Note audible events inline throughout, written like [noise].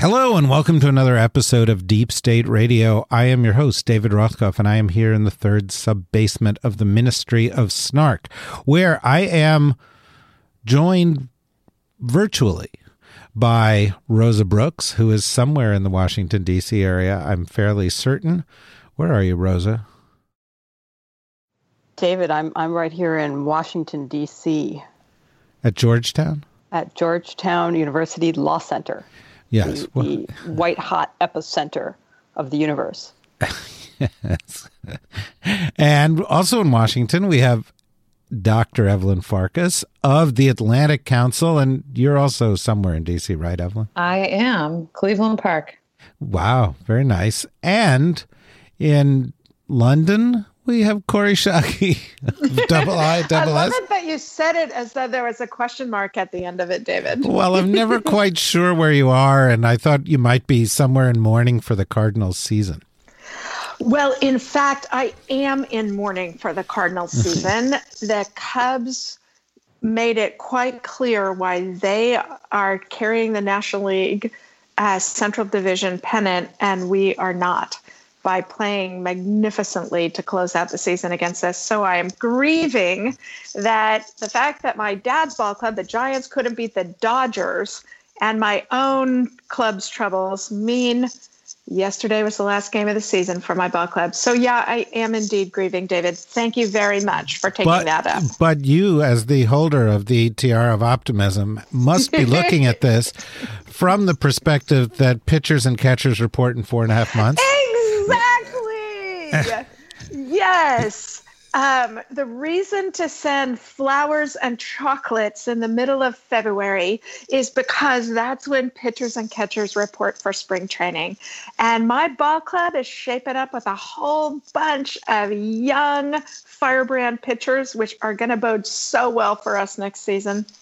Hello, and welcome to another episode of Deep State Radio. I am your host, David Rothkopf, and I am here in the third sub basement of the Ministry of Snark, where I am joined virtually by Rosa Brooks, who is somewhere in the Washington, D.C. area. I'm fairly certain. Where are you, Rosa? David, I'm, I'm right here in Washington, D.C. At Georgetown? At Georgetown University Law Center. Yes. The, the [laughs] white hot epicenter of the universe. yes. And also in Washington, we have Dr. Evelyn Farkas of the Atlantic Council. And you're also somewhere in D.C., right, Evelyn? I am. Cleveland Park. Wow. Very nice. And in London, we have Kori Schake. double I, double I S. love it that you said it as though there was a question mark at the end of it, David. Well, I'm never [laughs] quite sure where you are, and I thought you might be somewhere in mourning for the Cardinals season. Well, in fact, I am in mourning for the Cardinals season. the Cubs made it quite clear why they are carrying the National League uh, Central Division pennant, and we are not by playing magnificently to close out the season against us. So I am grieving that the fact that my dad's ball club, the Giants, couldn't beat the Dodgers, and my own club's troubles mean yesterday was the last game of the season for my ball club. So yeah, I am indeed grieving, David. Thank you very much for taking but, that up. But you, as the holder of the tiara of optimism, must be [laughs] looking at this from the perspective that pitchers and catchers report in four and a half months. [laughs] Yes. Um, the reason to send flowers and chocolates in the middle of February is because that's when pitchers and catchers report for spring training. And my ball club is shaping up with a whole bunch of young firebrand pitchers, which are going to bode so well for us next season. [laughs]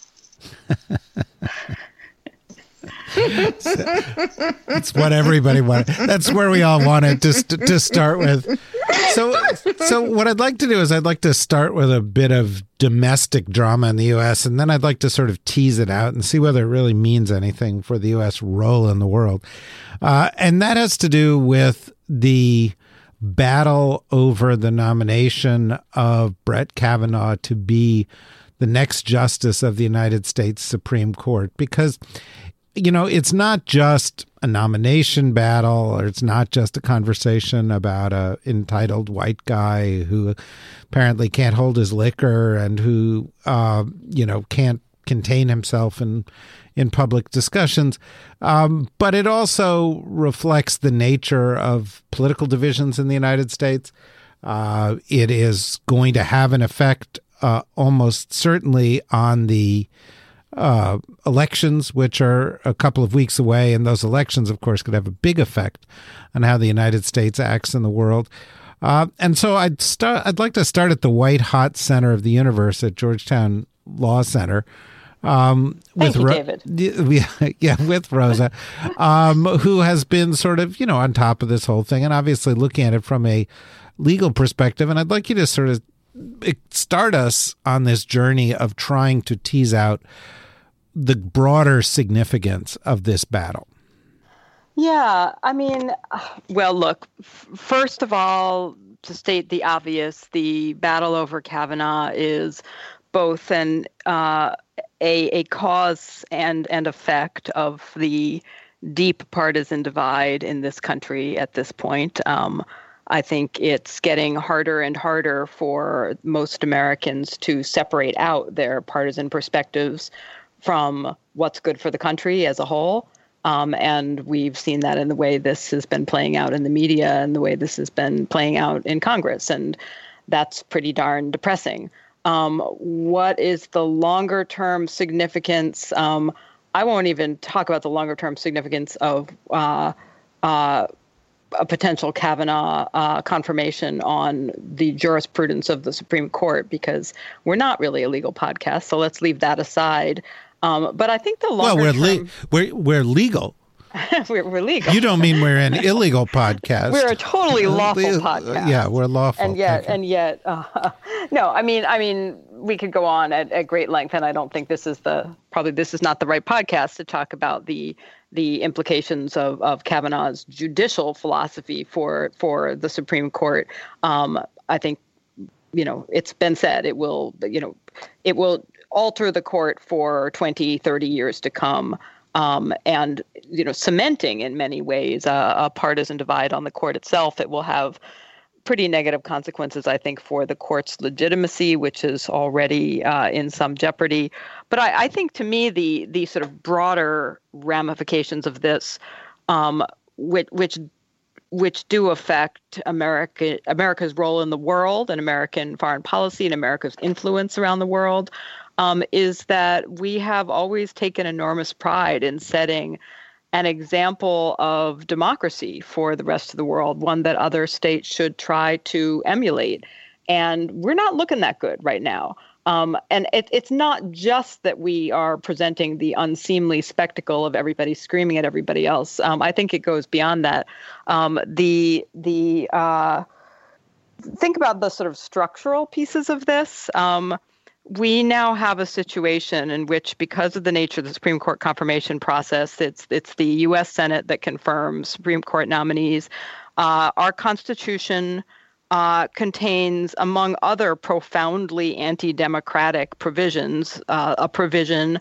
That's what everybody wanted. That's where we all wanted to to start with. So, so what I'd like to do is I'd like to start with a bit of domestic drama in the U.S. and then I'd like to sort of tease it out and see whether it really means anything for the U.S. role in the world, uh, and that has to do with the battle over the nomination of Brett Kavanaugh to be the next justice of the United States Supreme Court because you know, it's not just a nomination battle or it's not just a conversation about a entitled white guy who apparently can't hold his liquor and who, uh, you know, can't contain himself in in public discussions. Um, but it also reflects the nature of political divisions in the United States. Uh, it is going to have an effect uh, almost certainly on the uh, elections, which are a couple of weeks away, and those elections, of course, could have a big effect on how the United States acts in the world. Uh, and so I'd start. I'd like to start at the white hot center of the universe at Georgetown Law Center. Um, with you, Ro- David. [laughs] Yeah, with Rosa, um, who has been sort of you know on top of this whole thing, and obviously looking at it from a legal perspective. And I'd like you to sort of start us on this journey of trying to tease out the broader significance of this battle? Yeah, I mean, well, look, first of all, to state the obvious, the battle over Kavanaugh is both an uh, a a cause and and effect of the deep partisan divide in this country at this point. Um, I think it's getting harder and harder for most Americans to separate out their partisan perspectives from what's good for the country as a whole. Um, and we've seen that in the way this has been playing out in the media and the way this has been playing out in Congress. And that's pretty darn depressing. Um, what is the longer term significance? Um, I won't even talk about the longer term significance of uh, uh, a potential Kavanaugh uh, confirmation on the jurisprudence of the Supreme Court because we're not really a legal podcast. So let's leave that aside. Um, but I think the longer well, we're, term, le- we're we're legal. [laughs] we're, we're legal. You don't mean we're an illegal podcast. We're a totally [laughs] lawful podcast. Yeah, we're lawful. and yet and yet uh, [laughs] no i mean i mean we could go on at, at great length and i don't think this is the probably this is not the right podcast to talk about the the implications of, of kavanaugh's judicial philosophy for for the supreme court um, i think you know it's been said it will you know it will alter the court for 20 30 years to come um, and you know cementing in many ways a, a partisan divide on the court itself it will have pretty negative consequences, I think, for the court's legitimacy, which is already uh, in some jeopardy. But I, I, think, to me, the the sort of broader ramifications of this, um, which which which do affect America America's role in the world and American foreign policy and America's influence around the world, um, is that we have always taken enormous pride in setting an example of democracy for the rest of the world, one that other states should try to emulate. And we're not looking that good right now. Um, and it, it's not just that we are presenting the unseemly spectacle of everybody screaming at everybody else. Um, I think it goes beyond that. Um, the the uh, think about the sort of structural pieces of this. We now have a situation in which, because of the nature of the Supreme Court confirmation process, it's it's the U.S. Senate that confirms Supreme Court nominees. Uh, our Constitution uh, contains, among other profoundly anti-democratic provisions, uh, a provision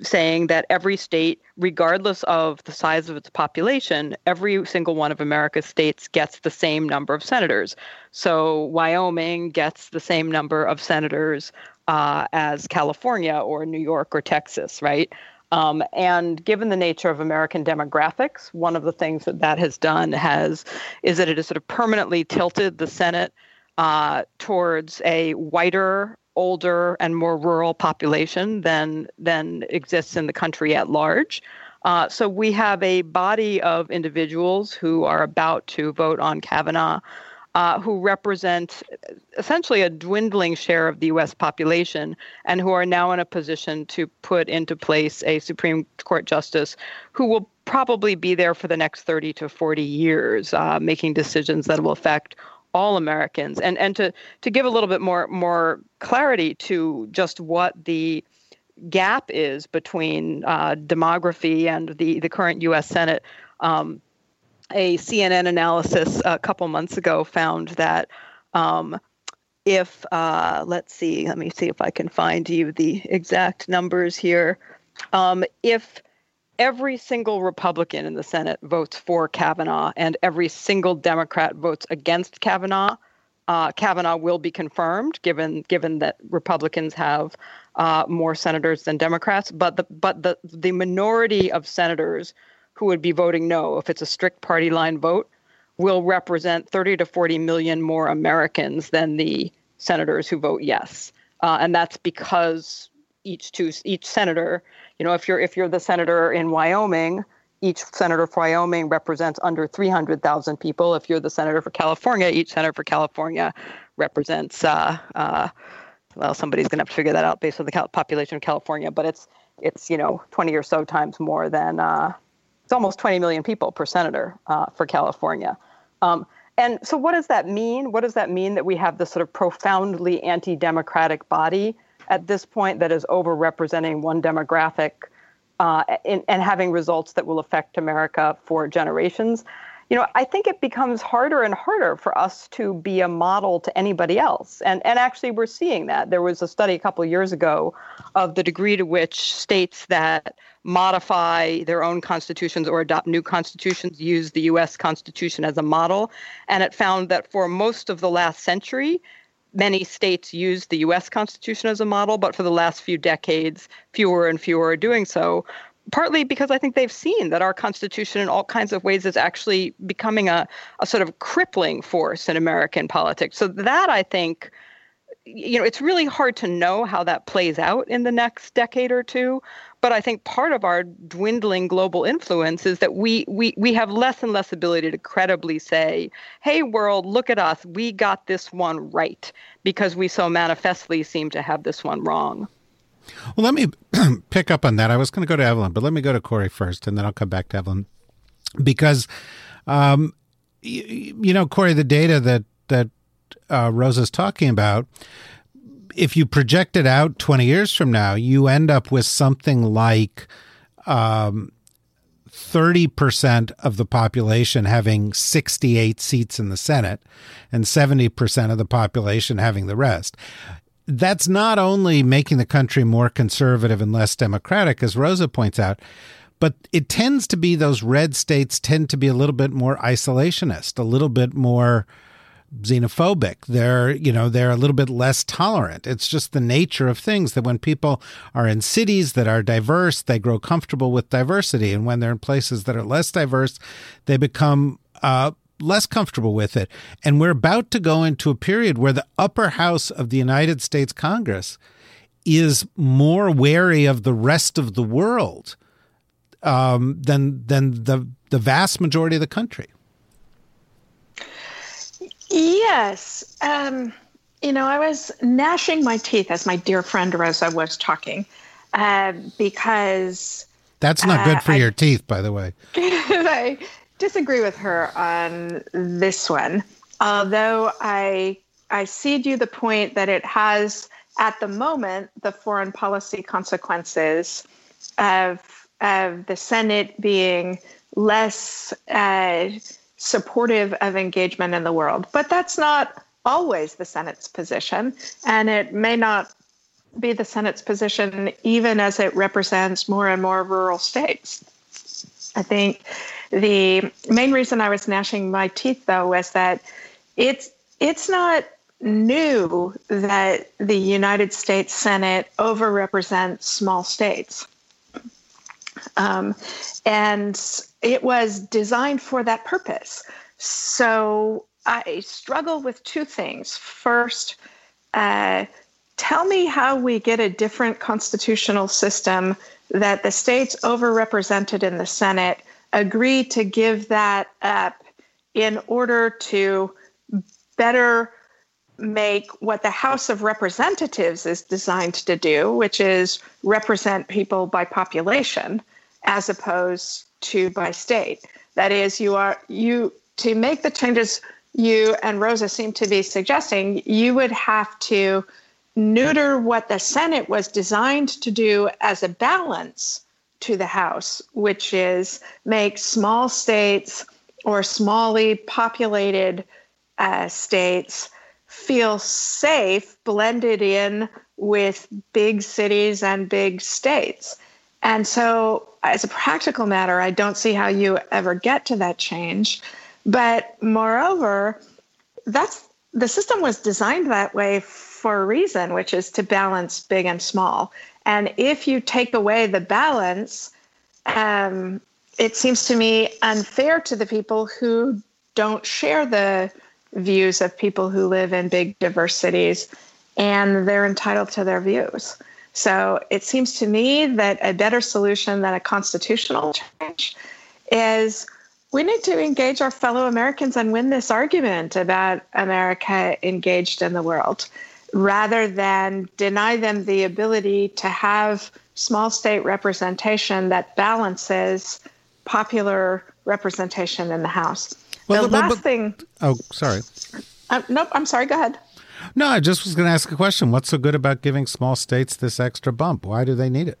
saying that every state, regardless of the size of its population, every single one of America's states gets the same number of senators. So Wyoming gets the same number of senators uh, as California or New York or Texas, right? Um, and given the nature of American demographics, one of the things that that has done has is that it has sort of permanently tilted the Senate uh, towards a whiter, older, and more rural population than than exists in the country at large. Uh, so we have a body of individuals who are about to vote on Kavanaugh uh, who represent essentially a dwindling share of the U.S. population and who are now in a position to put into place a Supreme Court justice who will probably be there for the next 30 to 40 years, uh, making decisions that will affect all Americans. And and to to give a little bit more more clarity to just what the gap is between uh, demography and the the current U.S. Senate. Um, a CNN analysis a couple months ago found that um, if, uh, let's see, let me see if I can find you the exact numbers here. Um, if every single Republican in the Senate votes for Kavanaugh and every single Democrat votes against Kavanaugh, uh, Kavanaugh will be confirmed, given given that Republicans have uh, more senators than Democrats. But the but the the minority of senators who would be voting no, if it's a strict party line vote, will represent 30 to 40 million more Americans than the senators who vote yes. Uh, and that's because each two each senator, you know, if you're if you're the senator in Wyoming, each senator for Wyoming represents under 300,000 people. If you're the senator for California, each senator for California represents. Uh, uh, well, somebody's going to have to figure that out based on the population of California, but it's it's you know 20 or so times more than uh, it's almost 20 million people per senator uh, for California. Um, and so, what does that mean? What does that mean that we have this sort of profoundly anti democratic body at this point that is overrepresenting one demographic uh, and having results that will affect America for generations? You know, I think it becomes harder and harder for us to be a model to anybody else. And, and actually, we're seeing that. There was a study a couple of years ago of the degree to which states that modify their own constitutions or adopt new constitutions use the US Constitution as a model. And it found that for most of the last century, many states used the US Constitution as a model, but for the last few decades, fewer and fewer are doing so. Partly because I think they've seen that our Constitution, in all kinds of ways, is actually becoming a, a sort of crippling force in American politics. So, that I think you know, it's really hard to know how that plays out in the next decade or two. But I think part of our dwindling global influence is that we we we have less and less ability to credibly say, "Hey, world, look at us. We got this one right," because we so manifestly seem to have this one wrong. Well, let me [clears throat] pick up on that. I was going to go to Evelyn, but let me go to Kori first, and then I'll come back to Evelyn because, um, you, you know, Kori, the data that that uh, Rosa's talking about, if you project it out 20 years from now, you end up with something like um, 30% of the population having 68 seats in the Senate and 70% of the population having the rest. That's not only making the country more conservative and less democratic, as Rosa points out, but it tends to be those red states tend to be a little bit more isolationist, a little bit more xenophobic. They're, you know, they're a little bit less tolerant. It's just the nature of things that when people are in cities that are diverse, they grow comfortable with diversity. And when they're in places that are less diverse, they become uh, less comfortable with it. And we're about to go into a period where the upper house of the United States Congress is more wary of the rest of the world um, than than the the vast majority of the country. Yes. Um, you know, I was gnashing my teeth as my dear friend Rosa was talking uh, because. That's not good for uh, your teeth, by the way. [laughs] I disagree with her on this one, although I I cede you the point that it has at the moment the foreign policy consequences of of the Senate being less. Uh, supportive of engagement in the world. But that's not always the Senate's position, and it may not be the Senate's position even as it represents more and more rural states. I think the main reason I was gnashing my teeth, though, was that it's it's not new that the United States Senate overrepresents small states. Um, and it was designed for that purpose. So I struggle with two things. First, uh, tell me how we get a different constitutional system that the states overrepresented in the Senate agree to give that up in order to better make what the House of Representatives is designed to do, which is represent people by population as opposed to by state. That is, you are you to make the changes you and Rosa seem to be suggesting, you would have to neuter what the Senate was designed to do as a balance to the House, which is make small states or smally populated uh, states feel safe blended in with big cities and big states. And so, as a practical matter, I don't see how you ever get to that change. But moreover, that's the system was designed that way for a reason, which is to balance big and small. And if you take away the balance, um, it seems to me unfair to the people who don't share the views of people who live in big diverse cities and they're entitled to their views. So it seems to me that a better solution than a constitutional change is we need to engage our fellow Americans and win this argument about America engaged in the world rather than deny them the ability to have small state representation that balances popular representation in the House. Well, the last but, thing. Oh, sorry. Uh, nope, I'm sorry. Go ahead. No, I just was going to ask a question. What's so good about giving small states this extra bump? Why do they need it?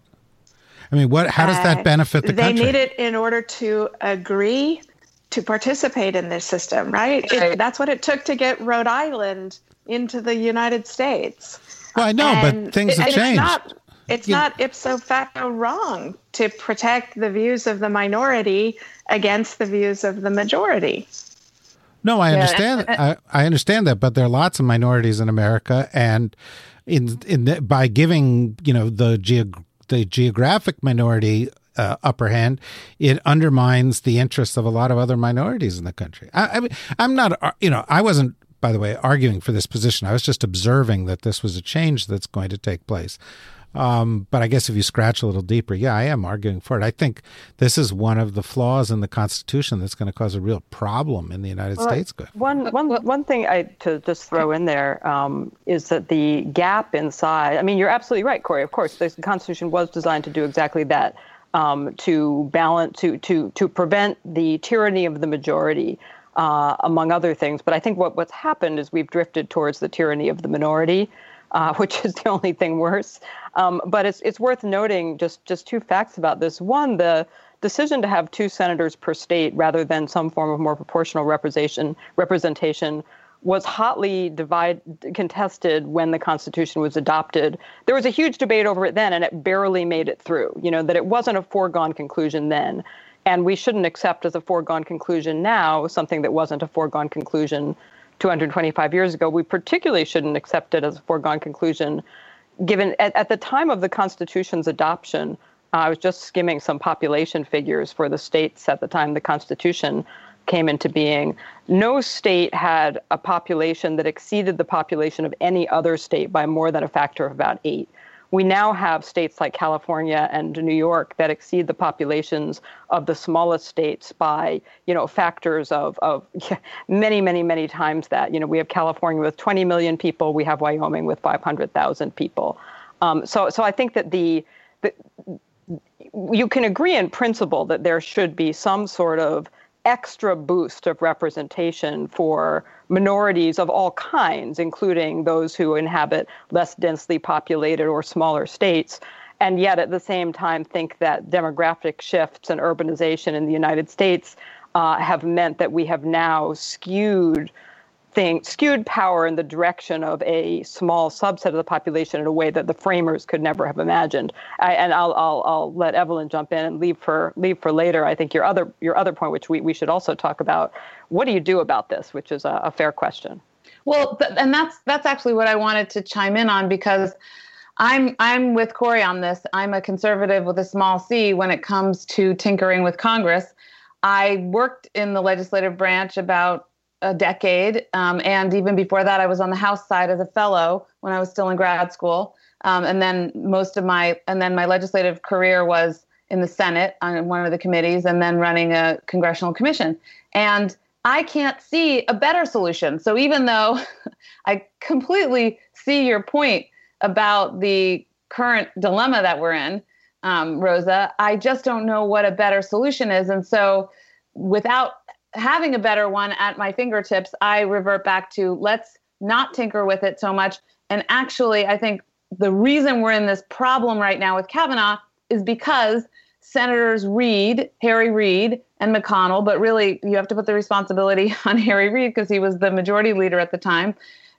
I mean, what? How does that uh, benefit the they country? They need it in order to agree to participate in this system, right? right. It, that's what it took to get Rhode Island into the United States. Well, I know, and but things have changed. It's not, it's you, not ipso facto wrong to protect the views of the minority against the views of the majority. No, I understand. I, I understand that, but there are lots of minorities in America, and in in the, by giving you know the geog- the geographic minority uh, upper hand, it undermines the interests of a lot of other minorities in the country. I, I mean, I'm not, uh, you know, I wasn't by the way, arguing for this position. I was just observing that this was a change that's going to take place. Um, but I guess if you scratch a little deeper, yeah, I am arguing for it. I think this is one of the flaws in the Constitution that's going to cause a real problem in the United Well, States. One, one, one thing I to just throw in there um, is that the gap inside. I mean, you're absolutely right, Kori. Of course, the Constitution was designed to do exactly that, um, to balance, to to to prevent the tyranny of the majority, uh, among other things. But I think what what's happened is we've drifted towards the tyranny of the minority. Uh, [laughs] which is the only thing worse. Um, but it's it's worth noting just just two facts about this. One, the decision to have two senators per state rather than some form of more proportional representation representation was hotly divide, contested when the Constitution was adopted. There was a huge debate over it then, and it barely made it through. You know that it wasn't a foregone conclusion then, and we shouldn't accept as a foregone conclusion now something that wasn't a foregone conclusion 225 years ago. We particularly shouldn't accept it as a foregone conclusion, given at, at the time of the Constitution's adoption. Uh, I was just skimming some population figures for the states at the time the Constitution came into being. No state had a population that exceeded the population of any other state by more than a factor of about eight. We now have states like California and New York that exceed the populations of the smallest states by, you know, factors of, of [laughs] many, many, many times that. You know, we have California with 20 million people, we have Wyoming with 500,000 people. Um, so, so I think that the, the you can agree in principle that there should be some sort of extra boost of representation for minorities of all kinds, including those who inhabit less densely populated or smaller states, and yet at the same time think that demographic shifts and urbanization in the United States uh, have meant that we have now skewed thing skewed power in the direction of a small subset of the population in a way that the framers could never have imagined. I, and I'll, I'll I'll let Evelyn jump in and leave for leave for later. I think your other your other point, which we, we should also talk about, what do you do about this? Which is a, a fair question. Well, th- and that's that's actually what I wanted to chime in on because I'm I'm with Kori on this. I'm a conservative with a small c when it comes to tinkering with Congress. I worked in the legislative branch about a decade. Um, and even before that, I was on the House side as a fellow when I was still in grad school. Um, and then most of my and then my legislative career was in the Senate on one of the committees, and then running a congressional commission. And I can't see a better solution. So even though [laughs] I completely see your point about the current dilemma that we're in, um, Rosa, I just don't know what a better solution is. And so without having a better one at my fingertips, I revert back to let's not tinker with it so much. And actually, I think the reason we're in this problem right now with Kavanaugh is because Senators Reid, Harry Reid, and McConnell, but really you have to put the responsibility [laughs] on Harry Reid because he was the majority leader at the time,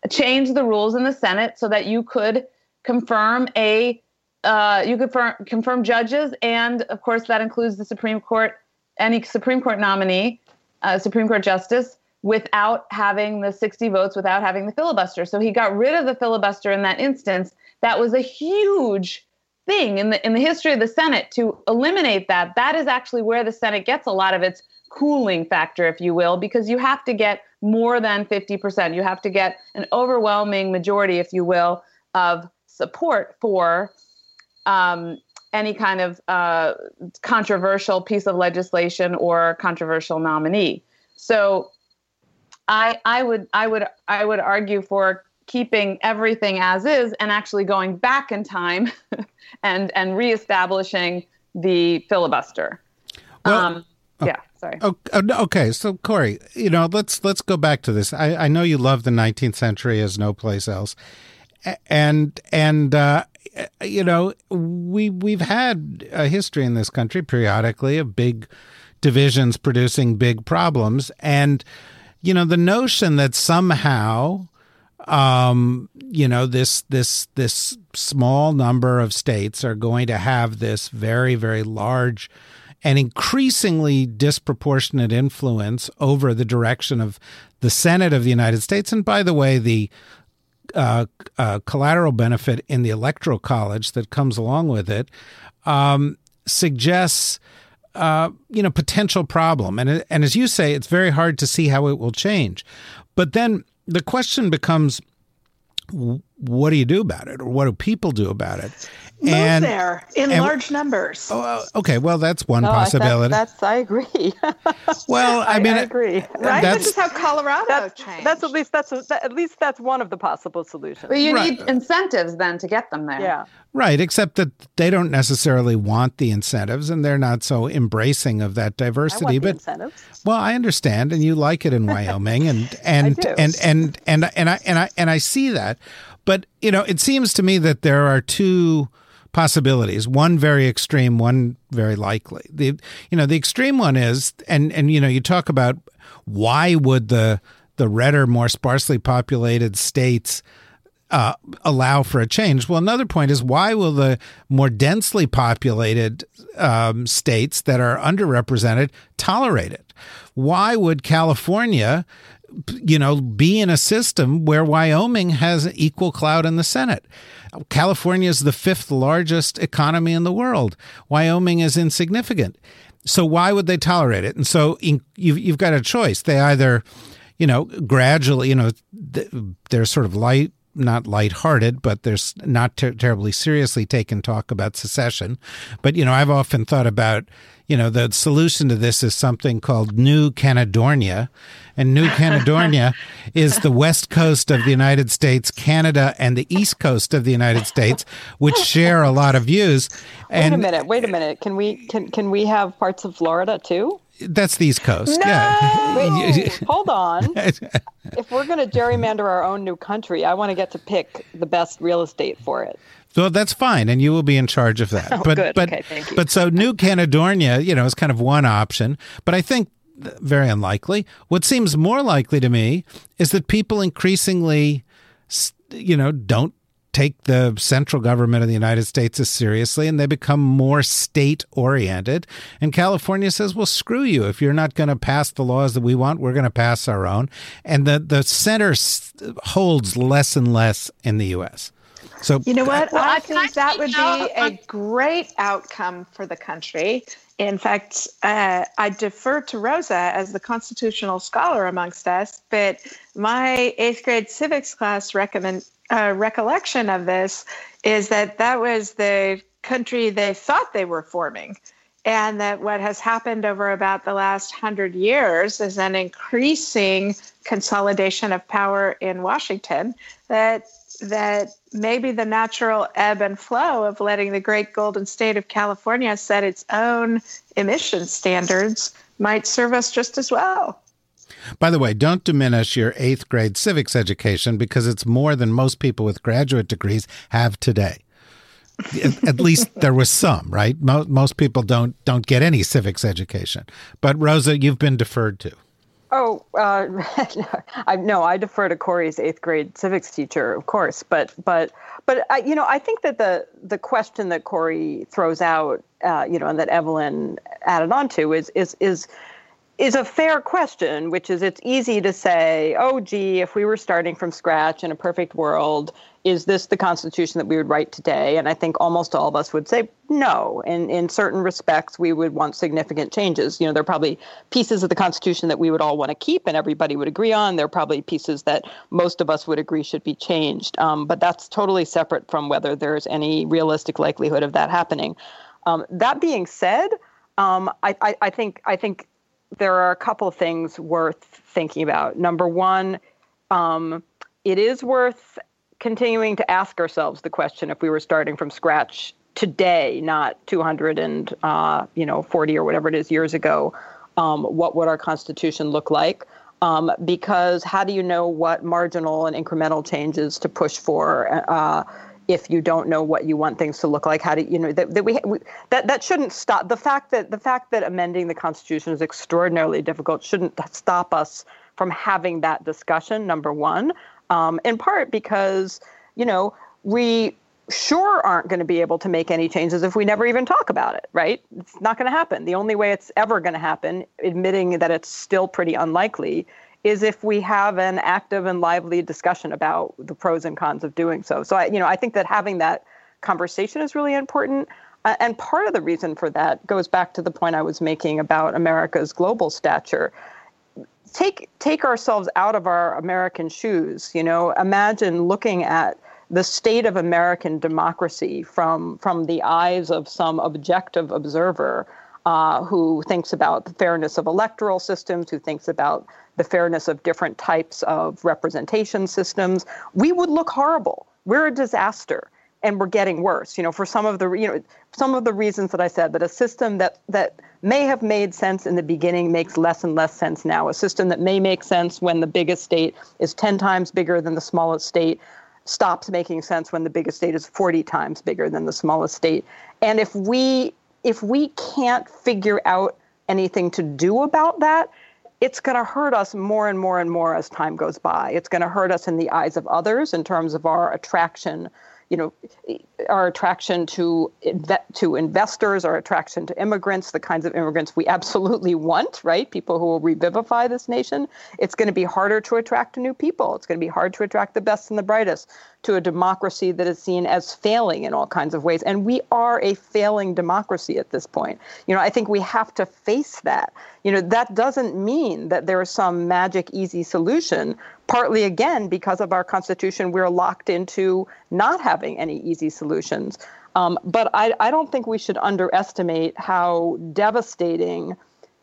changed the rules in the Senate so that you could confirm a uh, you could confirm, confirm judges, and of course that includes the Supreme Court, any Supreme Court nominee uh, Supreme Court justice without having the 60 votes, without having the filibuster. So he got rid of the filibuster in that instance. That was a huge thing in the in the history of the Senate to eliminate that. That is actually where the Senate gets a lot of its cooling factor, if you will, because you have to get more than 50%. You have to get an overwhelming majority, if you will, of support for um, any kind of uh, controversial piece of legislation or controversial nominee. So I, I would I would I would argue for keeping everything as is and actually going back in time [laughs] and and reestablishing the filibuster. Well, um, yeah, sorry. Oh, okay, so Kori, you know, let's let's go back to this. I, I know you love the 19th century as no place else, and and uh, you know, we we've had a history in this country periodically of big divisions producing big problems, and you know, the notion that somehow um, you know, this this this small number of states are going to have this very very large and increasingly disproportionate influence over the direction of the Senate of the United States. And by the way, the uh, uh, collateral benefit in the electoral college that comes along with it um, suggests uh, you know potential problem. And and as you say it's very hard to see how it will change. But then the question becomes what do you do about it? Or what do people do about it? Move and, there in and, large numbers. Oh, uh, okay. Well that's one no, possibility. that's, that's, i agree. [laughs] Well i mean I, I agree. Right? This is how colorado that's, changed. that's at least that's a, that, at least that's one of the possible solutions. But you right. need incentives then to get them there. Yeah. Right, except that they don't necessarily want the incentives and they're not so embracing of that diversity. but incentives. well, I understand and you like it in Wyoming and [laughs] and, and and and and I and I and I see that. But, you know, it seems to me that there are two possibilities one very extreme one very likely the you know the extreme one is and and you know you talk about why would the the redder more sparsely populated states uh, allow for a change. Well, another point is why will the more densely populated um, states that are underrepresented tolerate it? Why would California, you know, be in a system where Wyoming has equal clout in the Senate? California is the fifth largest economy in the world. Wyoming is insignificant. So why would they tolerate it? And so you've got a choice. They either, you know, gradually, you know, they're sort of light not lighthearted, but there's not ter- terribly seriously taken talk about secession. But, you know, I've often thought about, you know, the solution to this is something called New Canadornia. And New [laughs] Caledonia is the west coast of the United States, Canada, and the east coast of the United States, which share a lot of views. And, wait a minute, wait a minute. Can we can can we have parts of Florida too? That's the East Coast. No! Yeah. Wait, [laughs] hold on. [laughs] if we're going to gerrymander our own new country, I want to get to pick the best real estate for it. So that's fine, and you will be in charge of that. [laughs] Oh, but good. but okay, but so New Caledonia, you know, is kind of one option. But I think very unlikely. What seems more likely to me is that people increasingly, you know, don't take the central government of the United States as seriously and they become more state oriented. And California says, well, screw you. If you're not going to pass the laws that we want, we're going to pass our own. And the, the center holds less and less in the U.S. So, you know what? Well, I think that would be a great outcome for the country. In fact, uh, I defer to Rosa as the constitutional scholar amongst us, but my eighth grade civics class recommend uh, recollection of this is that that was the country they thought they were forming. And that what has happened over about the last hundred years is an increasing consolidation of power in Washington that that maybe the natural ebb and flow of letting the great golden state of California set its own emission standards might serve us just as well. By the way, don't diminish your eighth grade civics education because it's more than most people with graduate degrees have today. At [laughs] least there was some, right? Most, most people don't don't get any civics education. But Rosa, you've been deferred to. Oh, uh, [laughs] I, no, I defer to Kori's eighth grade civics teacher, of course. But but but I, you know, I think that the the question that Corey throws out, uh, you know, and that Evelyn added on to is is is is a fair question, which is it's easy to say, oh, gee, if we were starting from scratch in a perfect world, is this the Constitution that we would write today? And I think almost all of us would say no. And in certain respects, we would want significant changes. You know, there are probably pieces of the Constitution that we would all want to keep and everybody would agree on. There are probably pieces that most of us would agree should be changed. Um, but that's totally separate from whether there's any realistic likelihood of that happening. Um, that being said, um, I, I, I think I think there are a couple things worth thinking about. Number one, um, it is worth continuing to ask ourselves the question if we were starting from scratch today, not 200 and uh, you know 40 or whatever it is years ago, um, what would our constitution look like? Um, because how do you know what marginal and incremental changes to push for? Uh, if you don't know what you want things to look like how do you know that, that we, we, that that shouldn't stop the fact that the fact that amending the constitution is extraordinarily difficult shouldn't stop us from having that discussion number one um, in part because you know we sure aren't going to be able to make any changes if we never even talk about it right it's not going to happen the only way it's ever going to happen admitting that it's still pretty unlikely is if we have an active and lively discussion about the pros and cons of doing so. So I, you know, I think that having that conversation is really important. Uh, and part of the reason for that goes back to the point I was making about America's global stature. Take take ourselves out of our American shoes. You know, imagine looking at the state of American democracy from from the eyes of some objective observer uh, who thinks about the fairness of electoral systems, who thinks about the fairness of different types of representation systems, we would look horrible. We're a disaster and we're getting worse. You know, for some of the you know some of the reasons that I said that a system that that may have made sense in the beginning makes less and less sense now. A system that may make sense when the biggest state is 10 times bigger than the smallest state stops making sense when the biggest state is 40 times bigger than the smallest state. And if we if we can't figure out anything to do about that, it's going to hurt us more and more and more as time goes by. It's going to hurt us in the eyes of others in terms of our attraction you know, our attraction to to investors, our attraction to immigrants, the kinds of immigrants we absolutely want, right? People who will revivify this nation. It's going to be harder to attract new people. It's going to be hard to attract the best and the brightest to a democracy that is seen as failing in all kinds of ways. And we are a failing democracy at this point. You know, I think we have to face that. You know, that doesn't mean that there is some magic, easy solution. Partly again, because of our Constitution, we're locked into not having any easy solutions. Um, but I, I don't think we should underestimate how devastating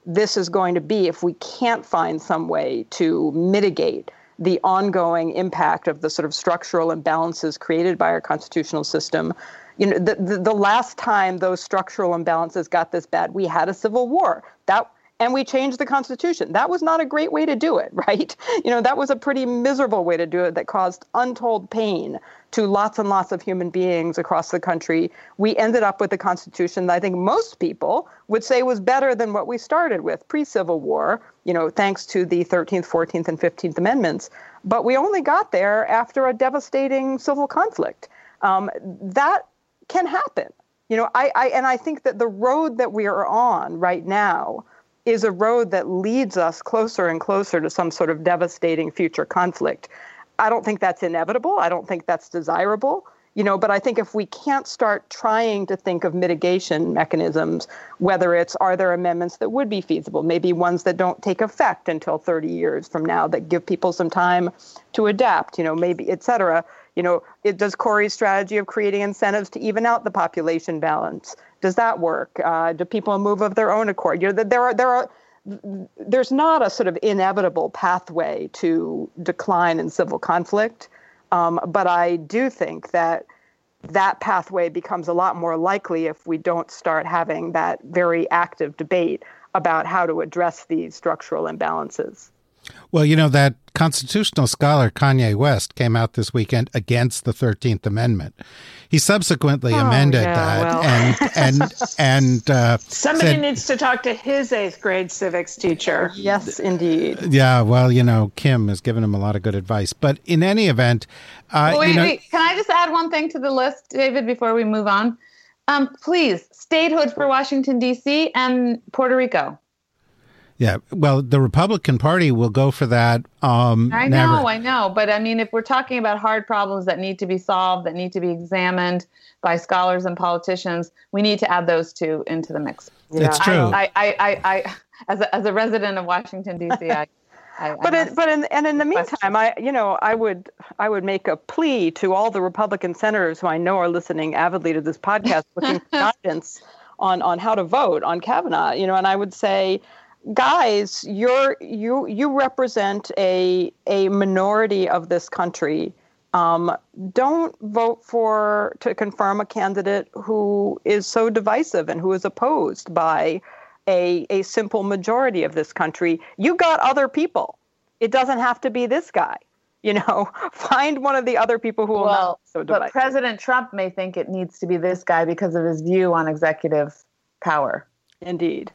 this is going to be if we can't find some way to mitigate the ongoing impact of the sort of structural imbalances created by our constitutional system. You know, the, the, the last time those structural imbalances got this bad, we had a civil war. That and we changed the constitution. That was not a great way to do it, [laughs] right? You know, that was a pretty miserable way to do it that caused untold pain to lots and lots of human beings across the country. We ended up with a constitution that I think most people would say was better than what we started with pre-Civil War, you know, thanks to the 13th, 14th and 15th amendments. But we only got there after a devastating civil conflict. Um, that can happen. You know, I, I and I think that the road that we are on right now is a road that leads us closer and closer to some sort of devastating future conflict. I don't think that's inevitable. I don't think that's desirable. You know, but I think if we can't start trying to think of mitigation mechanisms, whether it's are there amendments that would be feasible, maybe ones that don't take effect until 30 years from now that give people some time to adapt, you know, maybe et cetera. You know, it does Kori's strategy of creating incentives to even out the population balance does that work? Uh, do people move of their own accord? You know, there are there are there's not a sort of inevitable pathway to decline in civil conflict, um, but I do think that that pathway becomes a lot more likely if we don't start having that very active debate about how to address these structural imbalances. Well, you know, that constitutional scholar Kanye West came out this weekend against the 13th Amendment. He subsequently oh, amended yeah, that well. and and and uh, somebody said, needs to talk to his eighth grade civics teacher. Yes, indeed. Yeah, well, you know, Kim has given him a lot of good advice. But in any event, uh, wait, you know, wait, can I just add one thing to the list, David, before we move on? Um, please, statehood for Washington D.C. and Puerto Rico. Yeah, well, the Republican Party will go for that. Um, I know. I know, but I mean, if we're talking about hard problems that need to be solved, that need to be examined by scholars and politicians, we need to add those two into the mix. Yeah. It's true. I, I, I, I, as a, as a resident of Washington D.C., [laughs] I. I, but it, but in, and in the meantime, I you know I would I would make a plea to all the Republican senators who I know are listening avidly to this podcast, looking for [laughs] guidance on on how to vote on Kavanaugh. You know, and I would say guys, you're you you represent a a minority of this country. Um, don't vote for to confirm a candidate who is so divisive and who is opposed by a a simple majority of this country. You got other people. It doesn't have to be this guy. You know, [laughs] find one of the other people who will well, not so divisive. But President Trump may think it needs to be this guy because of his view on executive power. Indeed.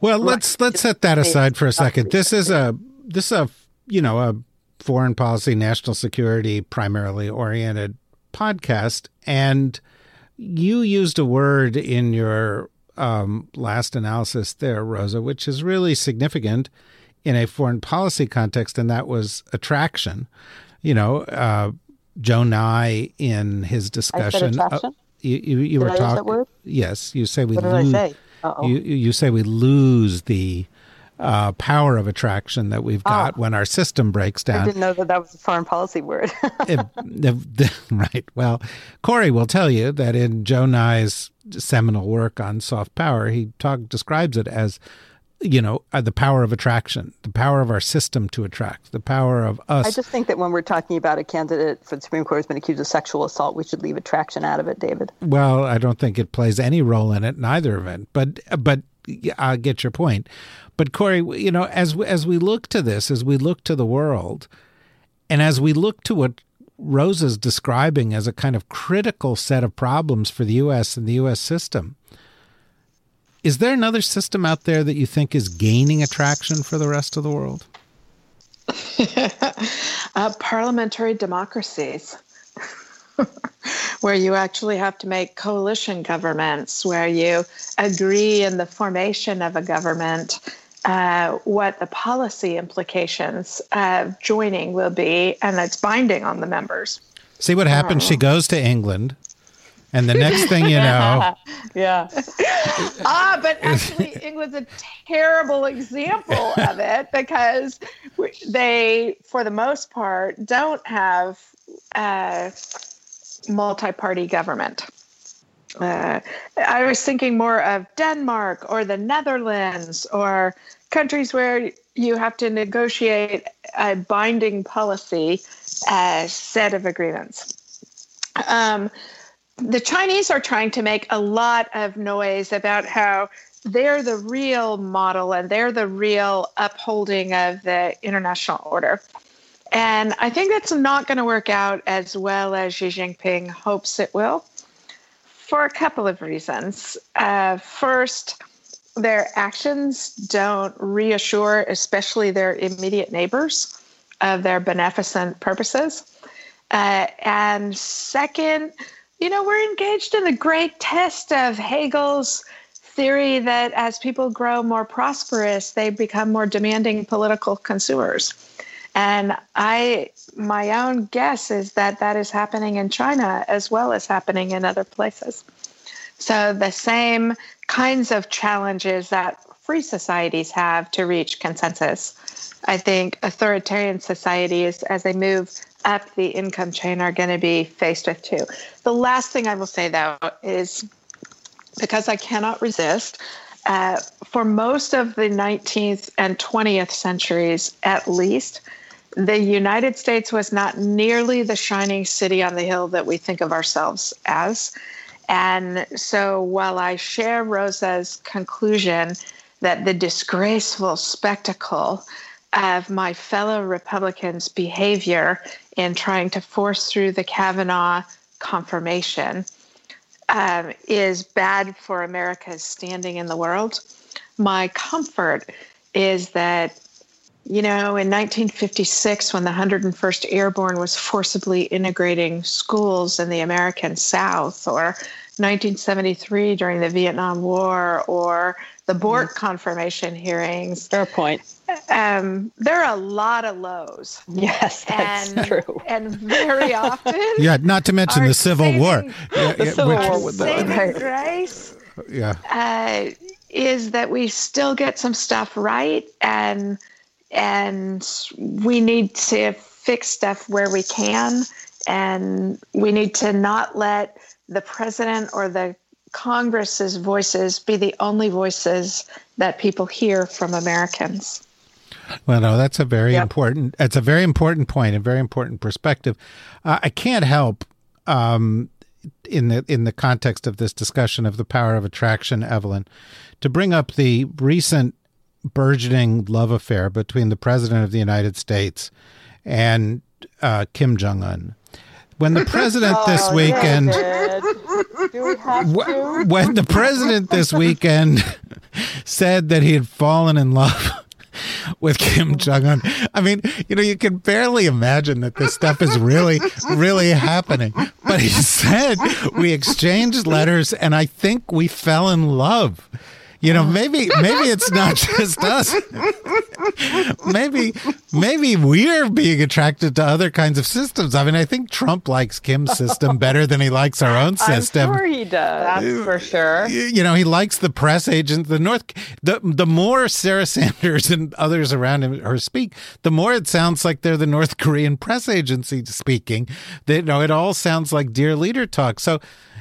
Well, let's let's set that aside for a second. This is a this is a you know a foreign policy, national security primarily oriented podcast, and you used a word in your um, last analysis there, Rosa, which is really significant in a foreign policy context, and that was attraction. You know, uh, Joe Nye in his discussion. Uh, you, you, you were talking. Yes, you say we what lose. I say? You you say we lose the uh, power of attraction that we've got when our system breaks down. I didn't know that that was a foreign policy word. [laughs] [laughs] Right. Well, Kori will tell you that in Joe Nye's seminal work on soft power, he talk describes it as, you know, uh, the power of attraction, the power of our system to attract, the power of us. I just think that when we're talking about a candidate for the Supreme Court who's been accused of sexual assault, we should leave attraction out of it, David. Well, I don't think it plays any role in it in either event, but but I get your point. But Kori, you know, as as we look to this, as we look to the world, and as we look to what Rose is describing as a kind of critical set of problems for the U.S. and the U.S. system, is there another system out there that you think is gaining attraction for the rest of the world? [laughs] uh, parliamentary democracies, [laughs] where you actually have to make coalition governments, where you agree in the formation of a government uh, what the policy implications of joining will be, and it's binding on the members. See what happens? She goes to England, and the next thing you know, [laughs] Yeah. ah, but [laughs] actually, England's a terrible example of it because they, for the most part, don't have a multi-party government. Uh, I was thinking more of Denmark or the Netherlands or countries where you have to negotiate a binding policy uh, set of agreements. Um, the Chinese are trying to make a lot of noise about how they're the real model and they're the real upholding of the international order. And I think that's not going to work out as well as Xi Jinping hopes it will for a couple of reasons. Uh, first, their actions don't reassure, especially their immediate neighbors, of their beneficent purposes. Uh, and second, you know, we're engaged in the great test of Hegel's theory that as people grow more prosperous, they become more demanding political consumers. And I, my own guess is that that is happening in China as well as happening in other places. So the same kinds of challenges that free societies have to reach consensus. I think authoritarian societies, as they move up the income chain, are going to be faced with too. The last thing I will say, though, is because I cannot resist, uh, for most of the 19th and 20th centuries, at least, the United States was not nearly the shining city on the hill that we think of ourselves as. And so while I share Rosa's conclusion that the disgraceful spectacle of my fellow Republicans' behavior in trying to force through the Kavanaugh confirmation um, is bad for America's standing in the world, my comfort is that you know, in 1956, when the 101st Airborne was forcibly integrating schools in the American South, or 1973 during the Vietnam War, or the Bork confirmation hearings, Fair point. Um, there are a lot of lows. Yes, that's and, true. And very [laughs] often, yeah, not to mention the Civil War. Yeah, The yeah, Civil which- War with the- saving grace yeah. uh, is that we still get some stuff right and and we need to fix stuff where we can and we need to not let the president or the congress's voices be the only voices that people hear from americans Well, no, that's a very Yep. important. That's a very important point, a very important perspective. Uh, I can't help, um, in the in the context of this discussion of the power of attraction, Evelyn, to bring up the recent burgeoning love affair between the president of the United States and uh, Kim Jong Un. When the [laughs] president this weekend. Do we have Wh- to? when the president this weekend [laughs] said that he had fallen in love with Kim Jong Un, I mean, you know, you can barely imagine that this stuff is really, really happening. But he said we exchanged letters, and I think we fell in love. You know, maybe maybe it's not just us. [laughs] maybe maybe we're being attracted to other kinds of systems. I mean, I think Trump likes Kim's system better than he likes our own [laughs] system. I'm sure he does. That's for sure. You know, he likes the press agent. The North, the the more Sarah Sanders and others around him her speak, the more it sounds like they're the North Korean press agency speaking. That you know, it all sounds like dear leader talk. So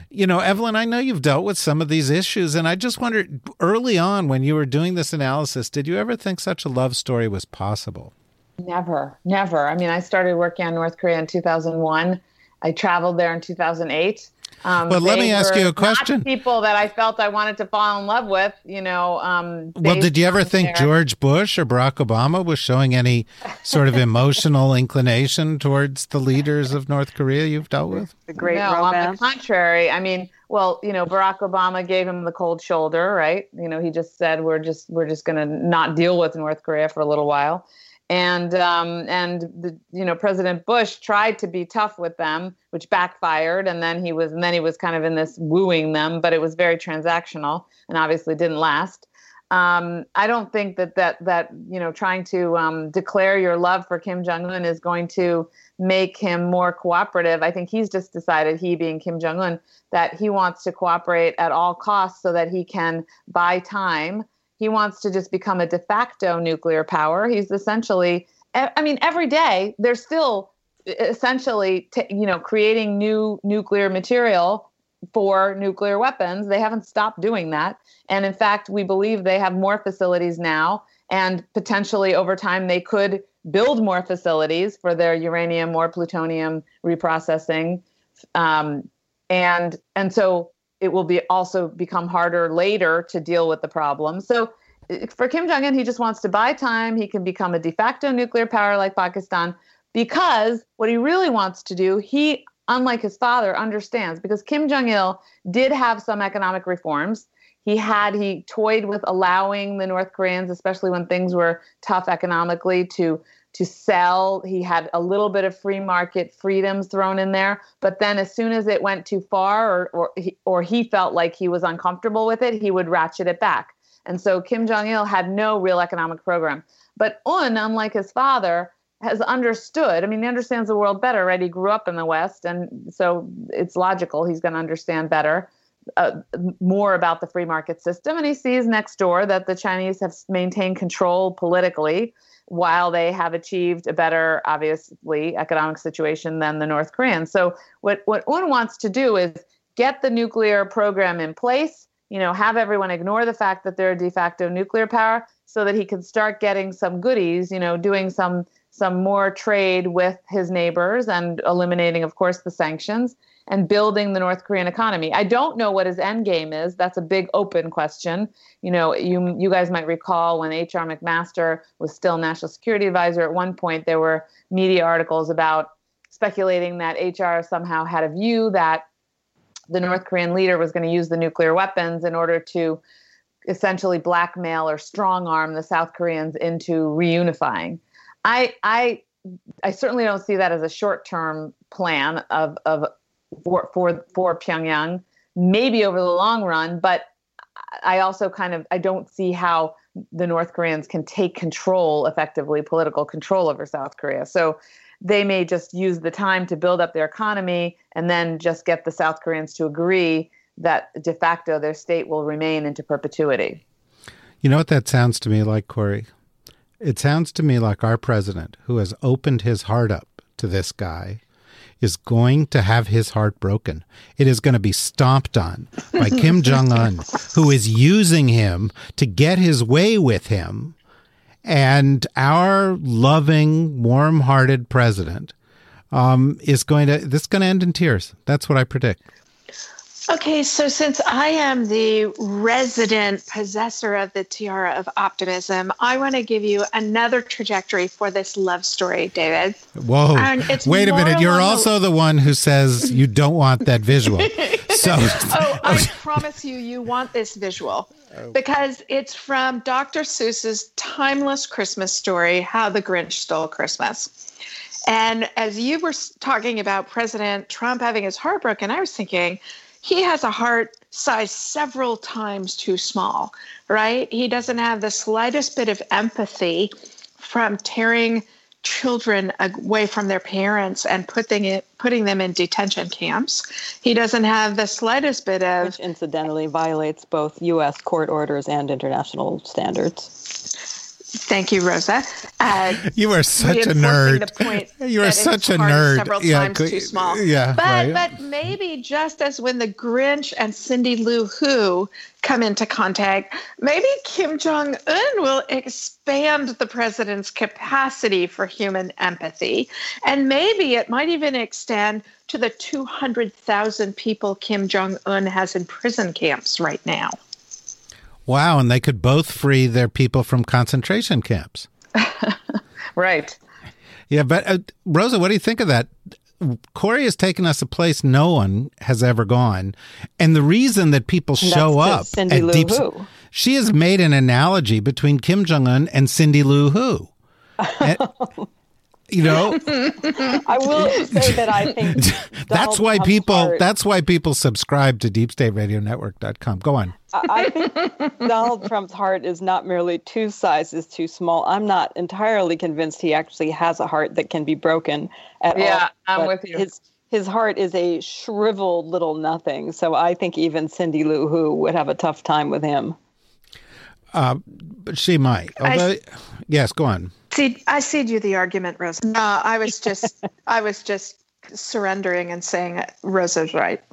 you know, Evelyn, I know you've dealt with some of these issues, and I just wondered early on when you were doing this analysis, did you ever think such a love story was possible? Never, never. I mean, I started working on North Korea in 2001. I traveled there in 2008. Um, but let me ask you a question. people that I felt I wanted to fall in love with, you know. Um, well, did you ever think there. George Bush or Barack Obama was showing any sort of [laughs] emotional inclination towards the leaders of North Korea you've dealt with? The great no, romance. on the contrary. I mean, well, you know, Barack Obama gave him the cold shoulder, right? You know, he just said we're just we're just going to not deal with North Korea for a little while and um, and the, you know President Bush tried to be tough with them, which backfired, and then he was and then he was kind of in this wooing them, but it was very transactional and obviously didn't last. Um, I don't think that that that you know trying to um, declare your love for Kim Jong Un is going to make him more cooperative. I think he's just decided, he being Kim Jong Un, that he wants to cooperate at all costs so that he can buy time he wants to just become a de facto nuclear power. He's essentially, I mean, every day they're still essentially, t- you know, creating new nuclear material for nuclear weapons. They haven't stopped doing that. And in fact, we believe they have more facilities now. And potentially over time, they could build more facilities for their uranium or plutonium reprocessing. Um, and and so it will be also become harder later to deal with the problem. So eh, for Kim Jong Un, he just wants to buy time. He can become a de facto nuclear power like Pakistan because what he really wants to do, he, unlike his father, understands because Kim Jong il did have some economic reforms. He had, he toyed with allowing the North Koreans, especially when things were tough economically, to to sell. He had a little bit of free market freedoms thrown in there, but then as soon as it went too far, or or he, or he felt like he was uncomfortable with it, he would ratchet it back. And so Kim Jong Il had no real economic program. But Un, unlike his father, has understood. I mean, he understands the world better, right? He grew up in the West, and so it's logical he's going to understand better. Uh, more about the free market system, and he sees next door that the Chinese have maintained control politically while they have achieved a better, obviously, economic situation than the North Koreans. So what what Un wants to do is get the nuclear program in place. You know, have everyone ignore the fact that they're a de facto nuclear power, so that he could start getting some goodies. You know, doing some some more trade with his neighbors and eliminating, of course, the sanctions and building the North Korean economy. I don't know what his end game is. That's a big open question. You know, you you guys might recall when H.R. McMaster was still national security advisor at one point there were media articles about speculating that HR somehow had a view that the North Korean leader was going to use the nuclear weapons in order to essentially blackmail or strong arm the South Koreans into reunifying. I I I certainly don't see that as a short term plan of of for for for Pyongyang, maybe over the long run. But I also kind of I don't see how the North Koreans can take control effectively, political control over South Korea. So they may just use the time to build up their economy and then just get the South Koreans to agree that de facto their state will remain into perpetuity. You know what that sounds to me like, Kori? It sounds to me like our president, who has opened his heart up to this guy is going to have his heart broken. It is going to be stomped on by [laughs] Kim Jong un, who is using him to get his way with him. And our loving, warm hearted president um, is going to, this is going to end in tears. That's what I predict. Okay, so since I am the resident possessor of the tiara of optimism, I want to give you another trajectory for this love story, David. Whoa. Wait a minute. You're also the... the one who says you don't want that visual. [laughs] so Oh, I promise you you want this visual. Oh. Because it's from Dr. Seuss's timeless Christmas story, How the Grinch Stole Christmas. And as you were talking about President Trump having his heart broken, I was thinking, he has a heart size several times too small, right? He doesn't have the slightest bit of empathy from tearing children away from their parents and putting it putting them in detention camps. He doesn't have the slightest bit of which incidentally violates both U.S. court orders and international standards. Thank you, Rosa. Uh, [laughs] You are such a nerd. [laughs] You are such a nerd. Several Yeah, times could- too small. yeah, but right. but maybe just as when the Grinch and Cindy Lou Who come into contact, maybe Kim Jong Un will expand the president's capacity for human empathy, and maybe it might even extend to the two hundred thousand people Kim Jong Un has in prison camps right now. Wow, and they could both free their people from concentration camps. [laughs] Right. Yeah, but uh, Rosa, what do you think of that? Kori has taken us a place no one has ever gone, and the reason that people show up Cindy at Lou Deep, Who. she has made an analogy between Kim Jong Un and Cindy Lou Who. [laughs] And- you know, [laughs] I will say that I think [laughs] that's why Trump's people. heart- That's why people subscribe to DeepStateRadioNetwork.com. Go on. I I think [laughs] Donald Trump's heart is not merely two sizes too small. I'm not entirely convinced he actually has a heart that can be broken at all. Yeah, I'm with you. His his heart is a shriveled little nothing. So I think even Cindy Lou Who would have a tough time with him. But she might. I- yes, go on. See, I cede you the argument, Rosa. No, I was just, [laughs] I was just surrendering and saying Rosa's right.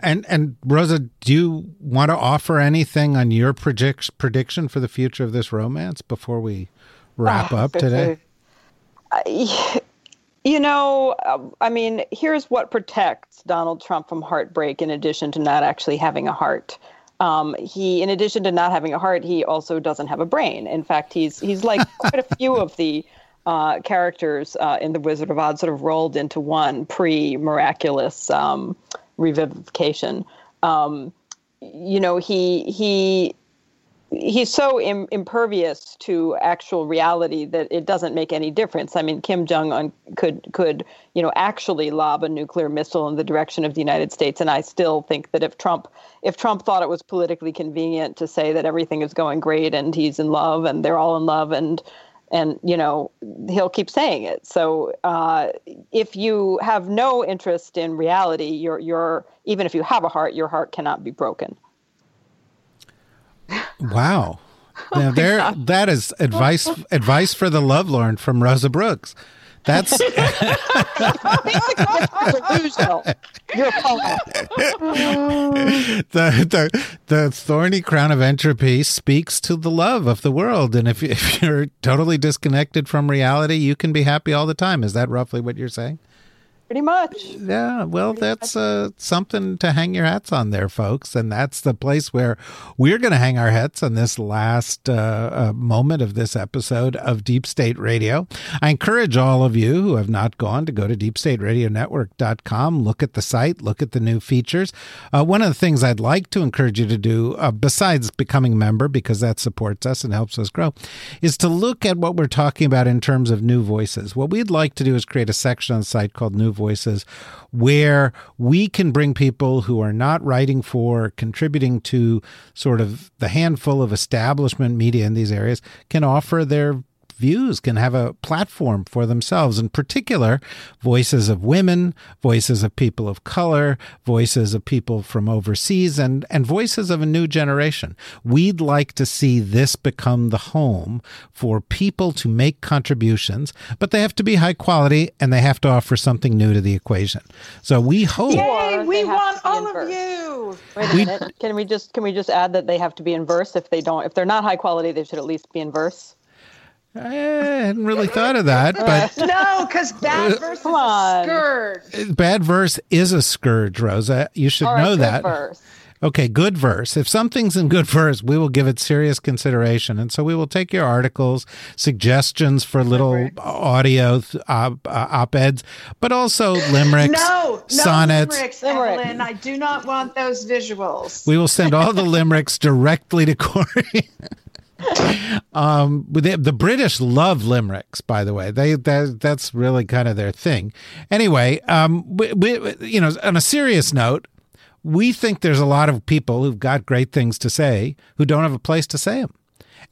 And and Rosa, do you want to offer anything on your predict, prediction for the future of this romance before we wrap up today? I- You know, uh, I mean, here's what protects Donald Trump from heartbreak in addition to not actually having a heart. Um, he, in addition to not having a heart, he also doesn't have a brain. In fact, he's he's like [laughs] quite a few of the uh, characters uh, in The Wizard of Oz sort of rolled into one pre-miraculous um, revivification. Um, you know, he he he's so Im- impervious to actual reality that it doesn't make any difference. I mean, Kim Jong Un could could you know actually lob a nuclear missile in the direction of the United States, and I still think that if Trump if Trump thought it was politically convenient to say that everything is going great and he's in love and they're all in love and and you know he'll keep saying it. So uh, if you have no interest in reality, your your even if you have a heart, your heart cannot be broken. Wow. [laughs] Now there that is advice advice for the lovelorn from Rosa Brooks. That's [laughs] You're a poet. the, the the thorny crown of entropy speaks to the love of the world and if, if you're totally disconnected from reality you can be happy all the time is that roughly what you're saying Pretty much. yeah well that's uh, something to hang your hats on there folks and that's the place where we're going to hang our hats on this last uh, uh, moment of this episode of deep state radio. I encourage all of you who have not gone to go to deepstateradionetwork.com look at the site look at the new features. Uh, one of the things i'd like to encourage you to do uh, besides becoming a member because that supports us and helps us grow is to look at what we're talking about in terms of new voices. What we'd like to do is create a section on the site called new voices where we can bring people who are not writing for contributing to sort of the handful of establishment media in these areas can offer their views can have a platform for themselves in particular voices of women voices of people of color voices of people from overseas and and voices of a new generation we'd like to see this become the home for people to make contributions but they have to be high quality and they have to offer something new to the equation so we hope Yay, we want all of verse. you. Wait a minute. Can we just can we just add that they have to be in verse? If they don't, if they're not high quality, they should at least be in verse. I hadn't really thought of that but [laughs] No, because bad verse is Come a scourge. bad verse is a scourge rosa you should All right, know good that verse. Okay, good verse. If something's in good verse, we will give it serious consideration. And so we will take your articles, suggestions for little audio uh, uh, op eds, but also limericks, No, no sonnets. limericks, Limerick. Evelyn. I do not want those visuals. We will send all the [laughs] limericks directly to Kori. [laughs] um, the, the British love limericks, by the way. They that, that's really kind of their thing. Anyway, um, we, we, you know, on a serious note, we think there's a lot of people who've got great things to say who don't have a place to say them.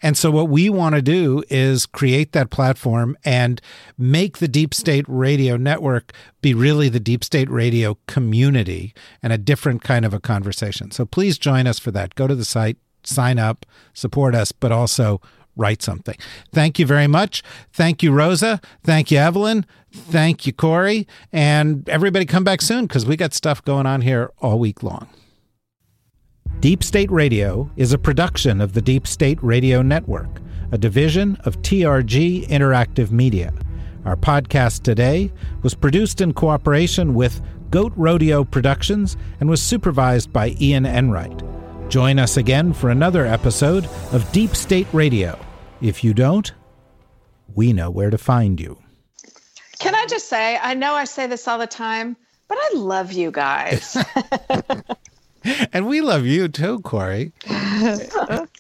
And so, what we want to do is create that platform and make the Deep State Radio Network be really the Deep State Radio community and a different kind of a conversation. So, please join us for that. Go to the site, sign up, support us, but also write something. Thank you very much. Thank you, Rosa. Thank you, Evelyn. Thank you, Kori. And everybody come back soon because we got stuff going on here all week long. Deep State Radio is a production of the Deep State Radio Network, a division of TRG Interactive Media. Our podcast today was produced in cooperation with Goat Rodeo Productions and was supervised by Ian Enright. Join us again for another episode of Deep State Radio. If you don't, we know where to find you. Can I just say, I know I say this all the time, but I love you guys. [laughs] and we love you too, Kori. [laughs]